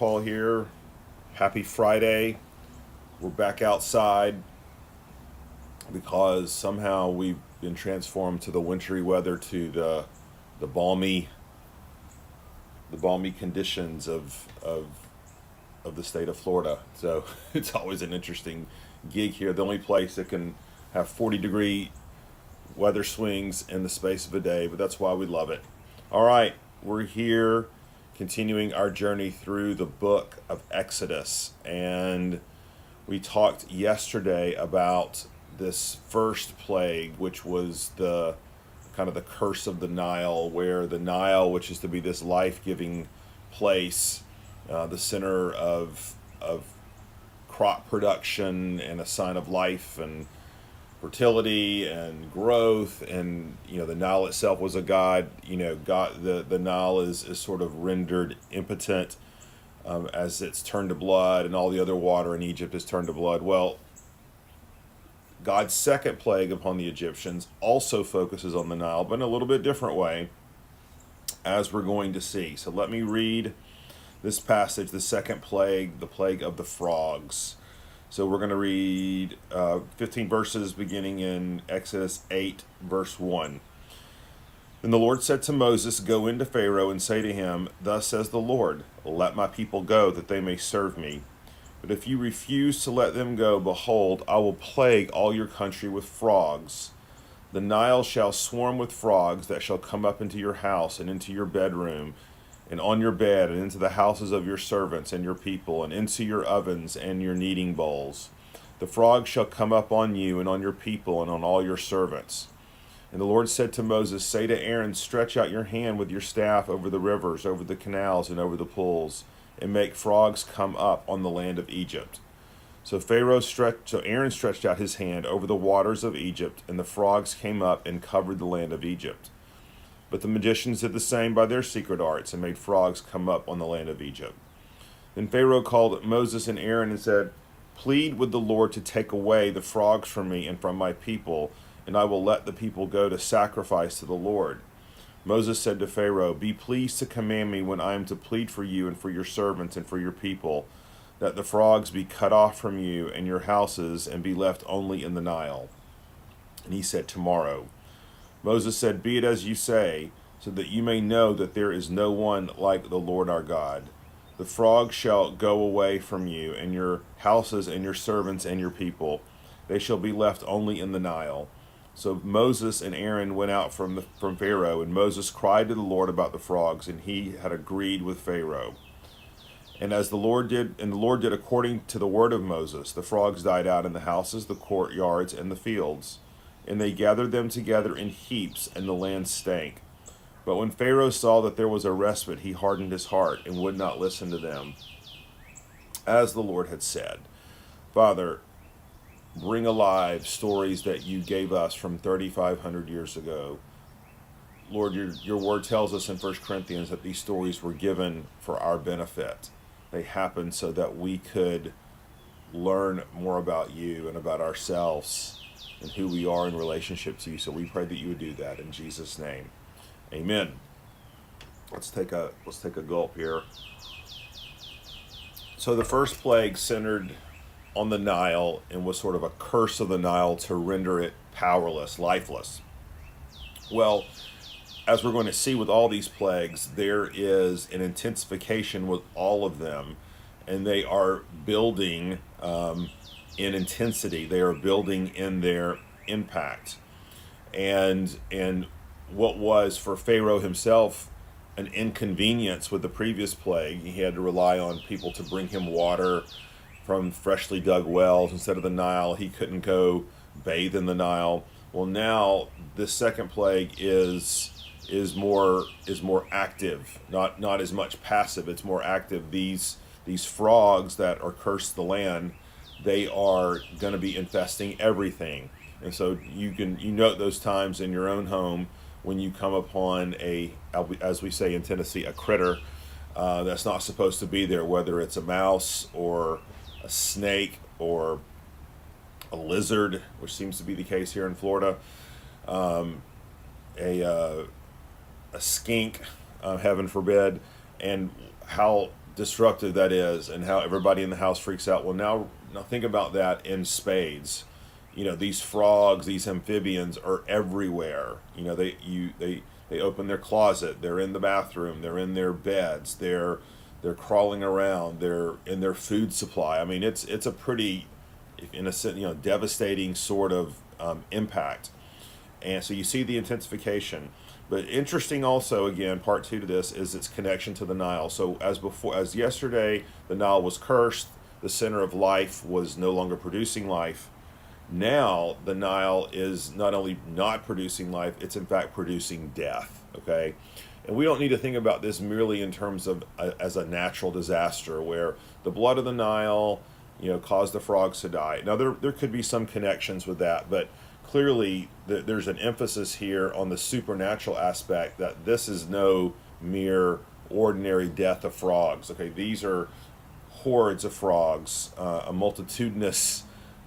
Paul here. Happy Friday. We're back outside because somehow we've been transformed to the wintry weather to the the balmy the balmy conditions of of of the state of Florida. So it's always an interesting gig here. The only place that can have 40 degree weather swings in the space of a day, but that's why we love it. All right, we're here continuing our journey through the book of Exodus. And we talked yesterday about this first plague, which was the kind of the curse of the Nile, where the Nile, which is to be this life giving place, uh, the center of, of crop production and a sign of life and fertility and growth and you know the Nile itself was a god you know God the the Nile is is sort of rendered impotent um, as it's turned to blood and all the other water in Egypt is turned to blood. Well God's second plague upon the Egyptians also focuses on the Nile but in a little bit different way as we're going to see. So let me read this passage the second plague the plague of the frogs so we're going to read uh, 15 verses beginning in Exodus 8, verse 1. Then the Lord said to Moses, Go into Pharaoh and say to him, Thus says the Lord, Let my people go, that they may serve me. But if you refuse to let them go, behold, I will plague all your country with frogs. The Nile shall swarm with frogs that shall come up into your house and into your bedroom and on your bed, and into the houses of your servants and your people, and into your ovens and your kneading bowls. The frogs shall come up on you and on your people and on all your servants. And the Lord said to Moses, Say to Aaron, Stretch out your hand with your staff over the rivers, over the canals, and over the pools, and make frogs come up on the land of Egypt. So Pharaoh stretched, so Aaron stretched out his hand over the waters of Egypt, and the frogs came up and covered the land of Egypt. But the magicians did the same by their secret arts and made frogs come up on the land of Egypt. Then Pharaoh called Moses and Aaron and said, Plead with the Lord to take away the frogs from me and from my people, and I will let the people go to sacrifice to the Lord. Moses said to Pharaoh, Be pleased to command me when I am to plead for you and for your servants and for your people, that the frogs be cut off from you and your houses and be left only in the Nile. And he said, Tomorrow. Moses said, Be it as you say, so that you may know that there is no one like the Lord our God. The frogs shall go away from you, and your houses, and your servants, and your people. They shall be left only in the Nile. So Moses and Aaron went out from, the, from Pharaoh, and Moses cried to the Lord about the frogs, and he had agreed with Pharaoh. And as the Lord did, and the Lord did according to the word of Moses, the frogs died out in the houses, the courtyards, and the fields and they gathered them together in heaps, and the land stank. But when Pharaoh saw that there was a respite, he hardened his heart and would not listen to them, as the Lord had said. Father, bring alive stories that you gave us from 3,500 years ago. Lord, your, your word tells us in 1 Corinthians that these stories were given for our benefit. They happened so that we could learn more about you and about ourselves and who we are in relationship to you. So we pray that you would do that in Jesus' name. Amen. Let's take a let's take a gulp here. So the first plague centered on the Nile and was sort of a curse of the Nile to render it powerless, lifeless. Well, as we're going to see with all these plagues, there is an intensification with all of them, and they are building um, in intensity. They are building in their impact. And and what was for Pharaoh himself an inconvenience with the previous plague, he had to rely on people to bring him water from freshly dug wells instead of the Nile. He couldn't go bathe in the Nile. Well, now this second plague is is more is more active, not not as much passive. It's more active. These these frogs that are cursed the land they are going to be infesting everything. And so you can you note those times in your own home when you come upon a, as we say in Tennessee, a critter uh, that's not supposed to be there, whether it's a mouse or a snake or a lizard, which seems to be the case here in Florida, um, a, uh, a skink, uh, heaven forbid, and how disruptive that is and how everybody in the house freaks out. Well, now now think about that in spades. You know, these frogs, these amphibians are everywhere. You know, they you they they open their closet, they're in the bathroom, they're in their beds, they're they're crawling around, they're in their food supply. I mean, it's it's a pretty in a sense, you know devastating sort of um, impact. And so you see the intensification. But interesting also again, part two to this is its connection to the Nile. So as before as yesterday the Nile was cursed, the center of life was no longer producing life. Now the Nile is not only not producing life, it's in fact producing death. Okay. And we don't need to think about this merely in terms of a, as a natural disaster where the blood of the Nile, you know, caused the frogs to die. Now there there could be some connections with that, but clearly there's an emphasis here on the supernatural aspect that this is no mere ordinary death of frogs. Okay, these are hordes of frogs, uh, a multitudinous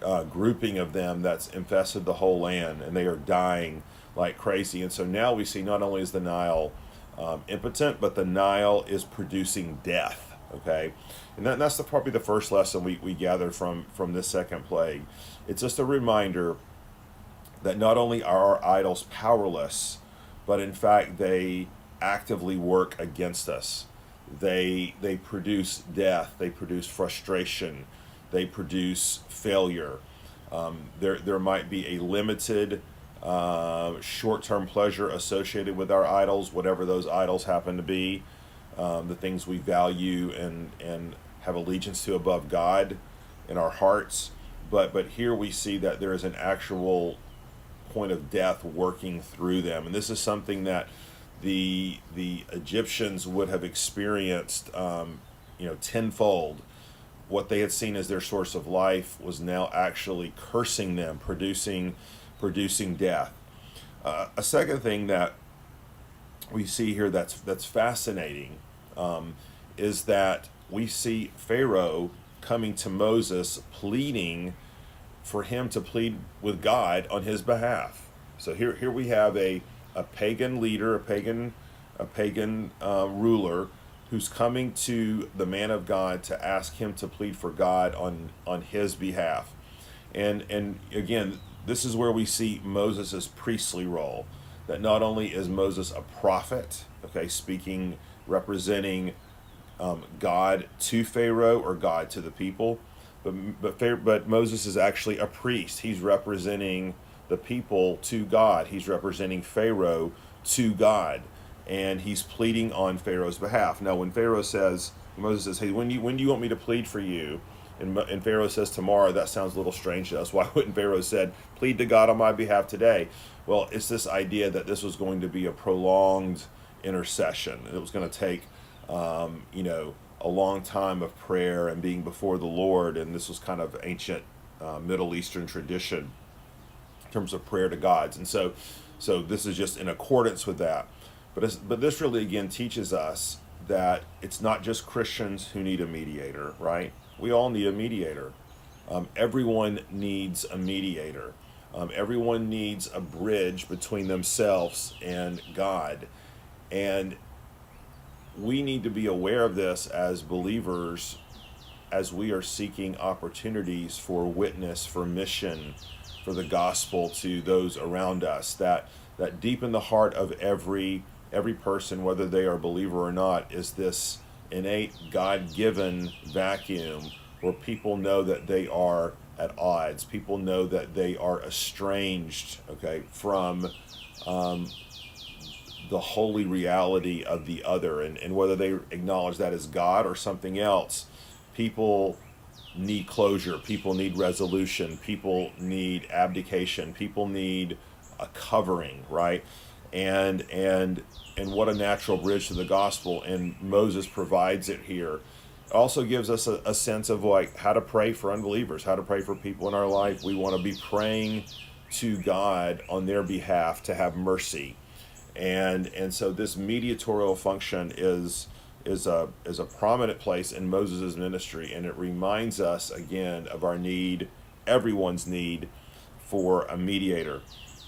uh, grouping of them that's infested the whole land, and they are dying like crazy. And so now we see not only is the Nile um, impotent, but the Nile is producing death. Okay, and that, that's the, probably the first lesson we, we gathered from from this second plague. It's just a reminder that not only are our idols powerless, but in fact they actively work against us. They they produce death. They produce frustration. They produce failure. Um, there there might be a limited uh, short-term pleasure associated with our idols, whatever those idols happen to be, um, the things we value and and have allegiance to above God in our hearts. But but here we see that there is an actual point of death working through them. And this is something that the the Egyptians would have experienced, um, you know, tenfold. What they had seen as their source of life was now actually cursing them, producing producing death. Uh, a second thing that we see here that's that's fascinating um, is that we see Pharaoh coming to Moses pleading for him to plead with God on his behalf. So here, here we have a, a pagan leader, a pagan, a pagan uh, ruler who's coming to the man of God to ask him to plead for God on on his behalf. And and again, this is where we see Moses' priestly role. That not only is Moses a prophet, okay, speaking, representing um, God to Pharaoh or God to the people, but but but Moses is actually a priest. He's representing the people to God. He's representing Pharaoh to God, and he's pleading on Pharaoh's behalf. Now, when Pharaoh says, Moses says, "Hey, when you when do you want me to plead for you?" And, and Pharaoh says tomorrow. That sounds a little strange to us. Why wouldn't Pharaoh said, "Plead to God on my behalf today"? Well, it's this idea that this was going to be a prolonged intercession. It was going to take, um, you know, a long time of prayer and being before the Lord, and this was kind of ancient uh, Middle Eastern tradition in terms of prayer to gods, and so so this is just in accordance with that. But but this really again teaches us that it's not just Christians who need a mediator, right? We all need a mediator. Um, everyone needs a mediator. Um, everyone needs a bridge between themselves and God. And we need to be aware of this as believers as we are seeking opportunities for witness, for mission, for the gospel to those around us. That that deep in the heart of every every person, whether they are believer or not, is this innate God-given vacuum where people know that they are at odds. People know that they are estranged, okay, from um, the holy reality of the other and, and whether they acknowledge that as God or something else, people need closure, people need resolution, people need abdication, people need a covering, right? And and and what a natural bridge to the gospel and Moses provides it here. also gives us a, a sense of like how to pray for unbelievers, how to pray for people in our life. We want to be praying to God on their behalf to have mercy and and so this mediatorial function is is a is a prominent place in Moses' ministry, and it reminds us again of our need, everyone's need, for a mediator.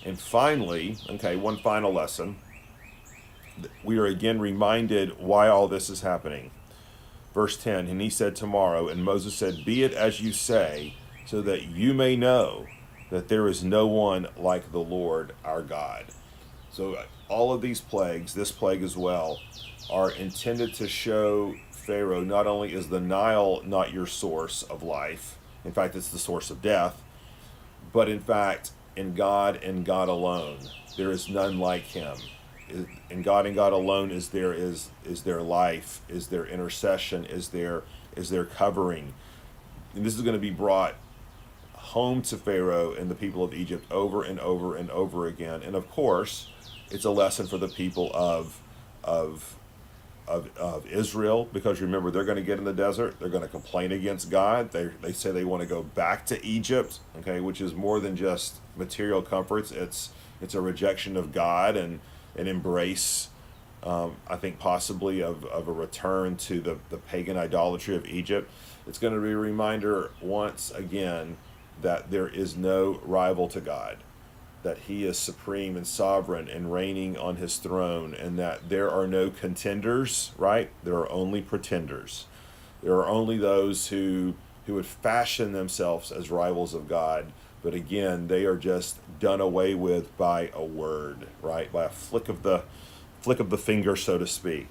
And finally, okay, one final lesson. We are again reminded why all this is happening. Verse 10 And he said, Tomorrow. And Moses said, Be it as you say, so that you may know that there is no one like the Lord our God. So, all of these plagues, this plague as well, are intended to show Pharaoh not only is the Nile not your source of life, in fact, it's the source of death, but in fact, in God and God alone, there is none like him. In God and God alone is there is is their life, is their intercession, is their is their covering. And this is going to be brought home to Pharaoh and the people of Egypt over and over and over again. And of course, it's a lesson for the people of of of, of Israel because remember they're going to get in the desert they're going to complain against God they, they say they want to go back to Egypt okay which is more than just material comforts it's it's a rejection of God and an embrace um, I think possibly of, of a return to the, the pagan idolatry of Egypt. It's going to be a reminder once again that there is no rival to God that he is supreme and sovereign and reigning on his throne, and that there are no contenders, right? There are only pretenders. There are only those who who would fashion themselves as rivals of God, but again, they are just done away with by a word, right? By a flick of the flick of the finger, so to speak.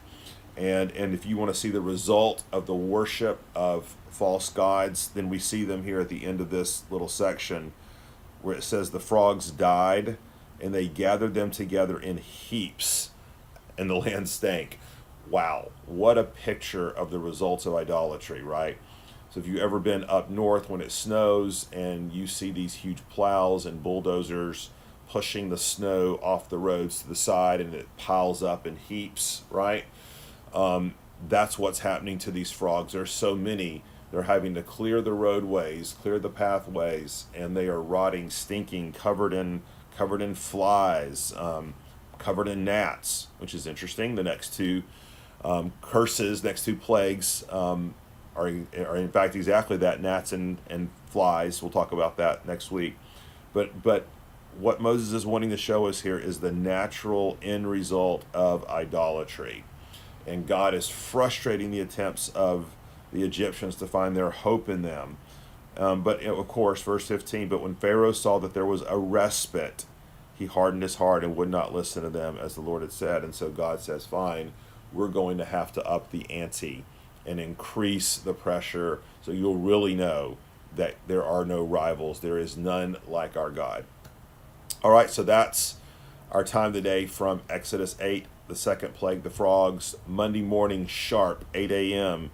And and if you want to see the result of the worship of false gods, then we see them here at the end of this little section where it says the frogs died and they gathered them together in heaps and the land stank. Wow, what a picture of the results of idolatry, right? So if you've ever been up north when it snows and you see these huge plows and bulldozers pushing the snow off the roads to the side and it piles up in heaps, right? Um, that's what's happening to these frogs. There's so many they're having to clear the roadways, clear the pathways, and they are rotting, stinking, covered in covered in flies, um, covered in gnats, which is interesting. The next two um, curses, next two plagues, um, are are in fact exactly that: gnats and and flies. We'll talk about that next week. But but what Moses is wanting to show us here is the natural end result of idolatry, and God is frustrating the attempts of the Egyptians to find their hope in them. Um, but of course, verse 15, but when Pharaoh saw that there was a respite, he hardened his heart and would not listen to them as the Lord had said. And so God says, fine, we're going to have to up the ante and increase the pressure so you'll really know that there are no rivals. There is none like our God. All right, so that's our time today from Exodus 8, the second plague, the frogs. Monday morning, sharp, 8 a.m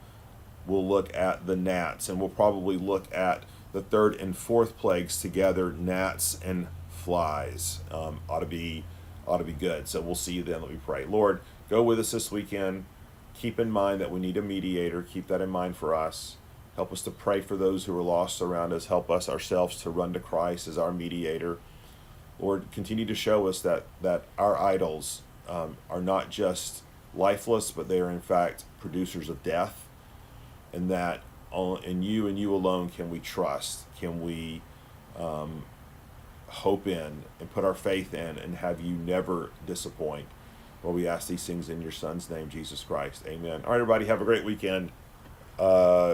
we'll look at the gnats, and we'll probably look at the third and fourth plagues together, gnats and flies. Um, ought to be ought to be good. So we'll see you then. Let me pray. Lord, go with us this weekend. Keep in mind that we need a mediator. Keep that in mind for us. Help us to pray for those who are lost around us. Help us ourselves to run to Christ as our mediator. Lord, continue to show us that that our idols um, are not just lifeless, but they are in fact producers of death and that in you and you alone can we trust, can we um, hope in and put our faith in and have you never disappoint. Well, we ask these things in your son's name, Jesus Christ. Amen. All right, everybody, have a great weekend. Uh,